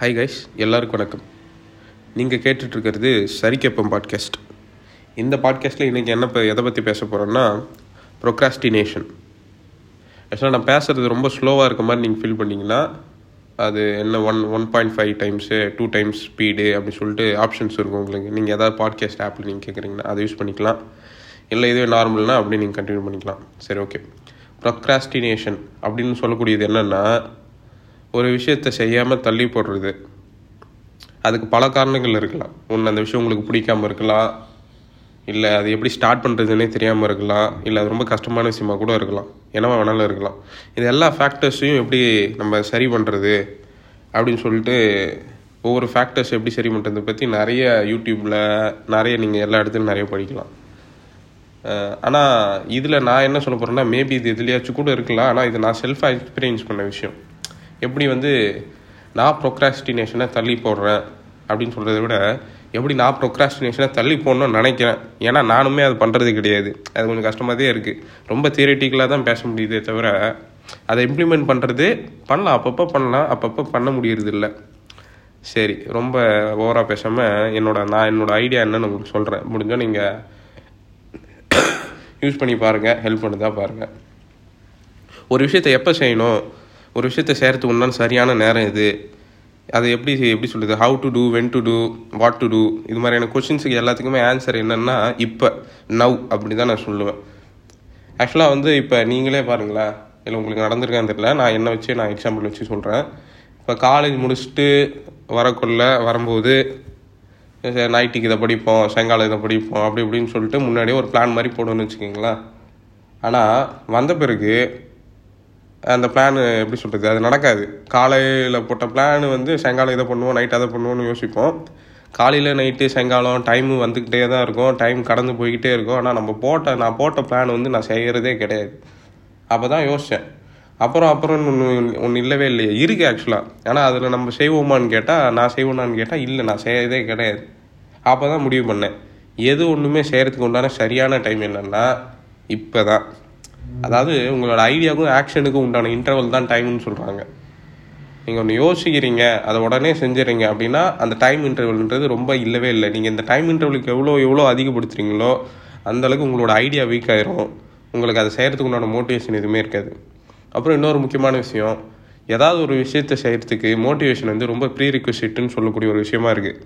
Hi guys எல்லாருக்கும் வணக்கம். நீங்கள் கேட்டுட்ருக்கிறது சரிக்கப்பம் பாட்காஸ்ட் இந்த பாட்காஸ்ட்டில் இன்றைக்கி என்ன எதை பற்றி பேச போகிறோன்னா ப்ரொக்ராஸ்டினேஷன் ஆக்சுவலாக நான் பேசுகிறது ரொம்ப ஸ்லோவாக இருக்க மாதிரி நீங்கள் ஃபீல் பண்ணிங்கன்னா அது என்ன one one point five times two times speed அப்படின்னு சொல்லிட்டு ஆப்ஷன்ஸ் இருக்கும் உங்களுக்கு. நீங்கள் ஏதாவது பாட்காஸ்ட் ஆப்பில் நீங்கள் கேட்குறீங்கன்னா அதை யூஸ் பண்ணிக்கலாம். இல்லை இதுவே நார்மல்னா அப்படியே நீங்கள் கண்டினியூ பண்ணிக்கலாம். சரி ஓகே ப்ரொக்ராஸ்டினேஷன் அப்படின்னு சொல்லக்கூடியது என்னென்னா ஒரு விஷயத்தை செய்யாமல் தள்ளி போடுறது. அதுக்கு பல காரணங்கள் இருக்கலாம். ஒன்று அந்த விஷயம் உங்களுக்கு பிடிக்காம இருக்கலாம். இல்லை அது எப்படி ஸ்டார்ட் பண்ணுறதுன்னே தெரியாமல் இருக்கலாம். இல்லை அது ரொம்ப கஷ்டமான விஷயமா கூட இருக்கலாம். என்னவா வேணாலும் இருக்கலாம். இது எல்லா ஃபேக்டர்ஸையும் எப்படி நம்ம சரி பண்ணுறது அப்படின்னு சொல்லிட்டு ஒவ்வொரு ஃபேக்டர்ஸ் எப்படி சரி பண்ணுறதை பற்றி நிறைய யூடியூப்பில் நிறைய நீங்கள் எல்லா இடத்துலையும் நிறைய படிக்கலாம். ஆனால் இதில் நான் என்ன சொல்ல போகிறேன்னா மேபி இது எதுலையாச்சும் கூட இருக்கலாம். ஆனால் இது நான் செல்ஃபாக எக்ஸ்பீரியன்ஸ் பண்ண விஷயம். எப்படி வந்து நான் ப்ரொக்ராஸ்டினேஷனை தள்ளி போடுறேன் அப்படின்னு சொல்கிறத விட எப்படி நான் ப்ரொக்ராஸ்டினேஷனை தள்ளி போடணும்னு நினைக்கிறேன். ஏன்னா நானுமே அது பண்ணுறது கிடையாது. அது கொஞ்சம் கஷ்டமாக தான் இருக்குது ரொம்ப தியரட்டிக்கலாக தான் பேச முடியுதே தவிர அதை இம்ப்ளிமெண்ட் பண்ணுறது பண்ணலாம். அப்பப்போ பண்ணலாம். அப்பப்போ பண்ண முடியறது இல்லை சரி ரொம்ப ஓவராக பேசாமல் என்னோட நான் என்னோடய ஐடியா என்னன்னு உங்களுக்கு சொல்கிறேன் முடிஞ்சால் நீங்கள் யூஸ் பண்ணி பாருங்கள் ஹெல்ப் பண்ணுதா பாருங்கள் ஒரு விஷயத்தை எப்போ செய்யணும்? ஒரு விஷயத்த செய்கிறதுக்கு உண்டான சரியான நேரம் இது. அது எப்படி எப்படி சொல்கிறது how to do when to do what to do இது மாதிரியான கொஷின்ஸுக்கு எல்லாத்துக்குமே ஆன்சர் என்னென்னா இப்போ நவ் அப்படி தான் நான் சொல்லுவேன். ஆக்சுவலாக வந்து இப்போ நீங்களே பாருங்களேன். இல்லை உங்களுக்கு நடந்திருக்கான்னு தெரியல. நான் என்ன வச்சு நான் எக்ஸாம்பிள் வச்சு சொல்கிறேன் இப்போ காலேஜ் முடிச்சுட்டு வரக்குள்ள வரும்போது சரி, நைட்டுக்கு இதை படிப்போம் சாயங்காலம் இதை படிப்போம் அப்படி இப்படின்னு சொல்லிட்டு முன்னாடியே ஒரு பிளான் மாதிரி போடணும்னு வச்சுக்கிங்களேன். ஆனால் வந்த பிறகு அந்த பிளான் எப்படி சொல்கிறது அது நடக்காது. காலையில் போட்ட பிளான் வந்து சாயங்காலம் இதை பண்ணுவோம் நைட் அதை பண்ணுவோம்னு யோசிப்போம். காலையில் நைட்டு சாயங்காலம் டைமு வந்துக்கிட்டே தான் இருக்கும். டைம் கடந்து போய்கிட்டே இருக்கும். ஆனால் நம்ம போட்ட நான் போட்ட பிளான் வந்து நான் செய்கிறதே கிடையாது. அப்போ தான் யோசித்தேன் அப்புறம் அப்புறம் ஒன்று ஒன்று இல்லவே இல்லையே. இருக்குது ஆக்சுவலாக ஆனால் அதில் நம்ம செய்வோமான்னு கேட்டால் நான் செய்வோனான்னு கேட்டால் இல்லை நான் செய்யறதே கிடையாது. அப்போ தான் முடிவு பண்ணேன். எது ஒன்றுமே செய்கிறதுக்கு உண்டான சரியான டைம் என்னென்னா இப்போ தான் அதாவது உங்களோட ஐடியாவுக்கும் ஆக்ஷனுக்கும் உண்டான இன்டர்வல் தான் டைம்னு சொல்கிறாங்க நீங்கள் ஒன்று யோசிக்கிறீங்க அதை உடனே செஞ்சுறீங்க அப்படின்னா அந்த டைம் இன்டர்வல்ன்றது ரொம்ப இல்லவே இல்லை. நீங்கள் இந்த டைம் இன்டர்வலுக்கு எவ்வளோ எவ்வளோ அதிகப்படுத்துறீங்களோ அந்தளவுக்கு உங்களோட ஐடியா வீக் ஆயிரும். உங்களுக்கு அதை செய்கிறதுக்கு உண்டான மோட்டிவேஷன் எதுவுமே இருக்காது. அப்புறம் இன்னொரு முக்கியமான விஷயம் ஏதாவது ஒரு விஷயத்தை செய்கிறதுக்கு மோட்டிவேஷன் வந்து ரொம்ப ப்ரீ ரிக்வசிட்டுன்னு சொல்லக்கூடிய ஒரு விஷயமா இருக்குது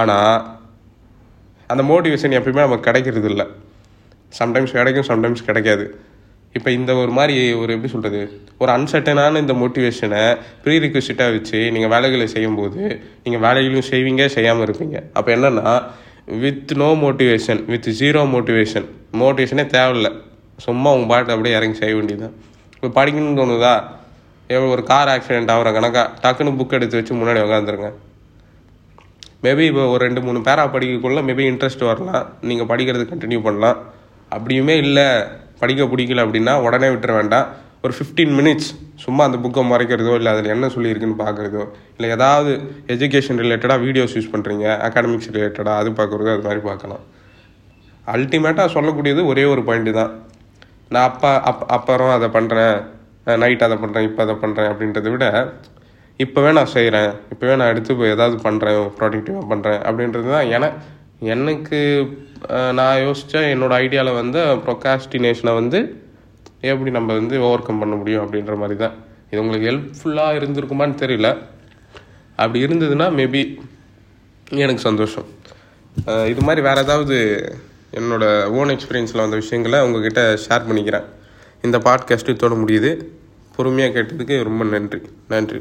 ஆனால் அந்த மோட்டிவேஷன் எப்பயுமே நமக்கு கிடைக்கிறது இல்லை சம்டைம்ஸ் கிடைக்கும் சம்டைம்ஸ் கிடைக்காது. இப்போ இந்த ஒரு மாதிரி ஒரு எப்படி சொல்கிறது ஒரு அன்சர்டனான இந்த மோட்டிவேஷனை ப்ரீ ரிக்வசிட்டாக வச்சு நீங்கள் வேலைகளை செய்யும்போது நீங்கள் வேலைகளையும் செய்வீங்க செய்யாமல் இருப்பீங்க. அப்போ என்னென்னா with no motivation with zero motivation மோட்டிவேஷனே தேவையில்ல. சும்மா உங்கள் பாட்டு அப்படியே இறங்கி செய்ய வேண்டியதுதான். இப்போ படிக்கணும்னு தோணுதா? எவ்வளோ ஒரு கார் ஆக்சிடென்ட் ஆகிற கணக்காக டக்குன்னு புக் எடுத்து வச்சு முன்னாடி உட்காந்துருங்க மேபி இப்போ ஒரு ரெண்டு மூணு பேரா படிக்கக்குள்ள மேபி இன்ட்ரெஸ்ட் வரலாம். நீங்கள் படிக்கிறது கண்டினியூ பண்ணலாம். அப்படியுமே இல்லை. படிக்க பிடிக்கல அப்படின்னா உடனே விட்டுற வேண்டாம். ஒரு ஃபிஃப்டீன் மினிட்ஸ் சும்மா அந்த புக்கை மறைக்கிறதோ இல்லை அதில் என்ன சொல்லியிருக்குன்னு பார்க்குறதோ இல்லை ஏதாவது எஜுகேஷன் ரிலேட்டடாக வீடியோஸ் யூஸ் பண்ணுறீங்க அகாடமிக்ஸ் ரிலேட்டடாக அது பார்க்குறதோ அது மாதிரி பார்க்கலாம். அல்டிமேட்டாக சொல்லக்கூடியது ஒரே ஒரு பாயிண்ட்டு தான். நான் அப்பா அப் அப்புறம் அதை பண்ணுறேன் நைட் அதை பண்ணுறேன் இப்போ அதை பண்ணுறேன் அப்படின்றத விட இப்போவே நான் செய்கிறேன் இப்போவே நான் எடுத்து போய் ஏதாவது பண்ணுறேன் ப்ராடக்டிவாக பண்ணுறேன் அப்படின்றது தான் என எனக்கு நான் யோசித்தேன் என்னோடய ஐடியாவில் வந்து ப்ரொகாஸ்டினேஷனை வந்து எப்படி நம்ம வந்து ஓவர் கம் பண்ண முடியும் அப்படின்ற மாதிரி தான். இது உங்களுக்கு ஹெல்ப்ஃபுல்லாக இருந்திருக்குமான்னு தெரியல. அப்படி இருந்ததுன்னா மேபி எனக்கு சந்தோஷம். இது மாதிரி வேறு ஏதாவது என்னோடய ஓன் எக்ஸ்பீரியன்ஸில் வந்த விஷயங்களை உங்ககிட்ட ஷேர் பண்ணிக்கிறேன். இந்த பாட்காஸ்ட்டு இதோட முடியுது. பொறுமையாக கேட்டதுக்கு ரொம்ப நன்றி. நன்றி.